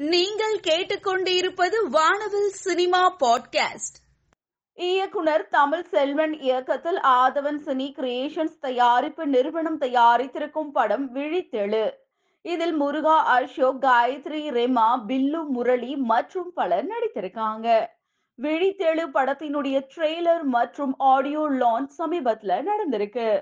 நீங்கள் கேட்டுக்கொண்டிருப்பது வானவில் சினிமா பாட்காஸ்ட். இயக்குனர் தமிழ் செல்வன் இயக்கத்தில் ஆதவன் சினி கிரியேஷன்ஸ் தயாரிப்பு நிறுவனம் தயாரித்திருக்கும் படம் விழித்தெழு. இதில் முருகா அசோக் காயத்ரி ரெமா பில்லு முரளி மற்றும் பலர் நடித்திருக்காங்க. விழித்தெழு படத்தினுடைய ட்ரெய்லர் மற்றும் ஆடியோ லான்ச் சமீபத்துல நடந்திருக்கு.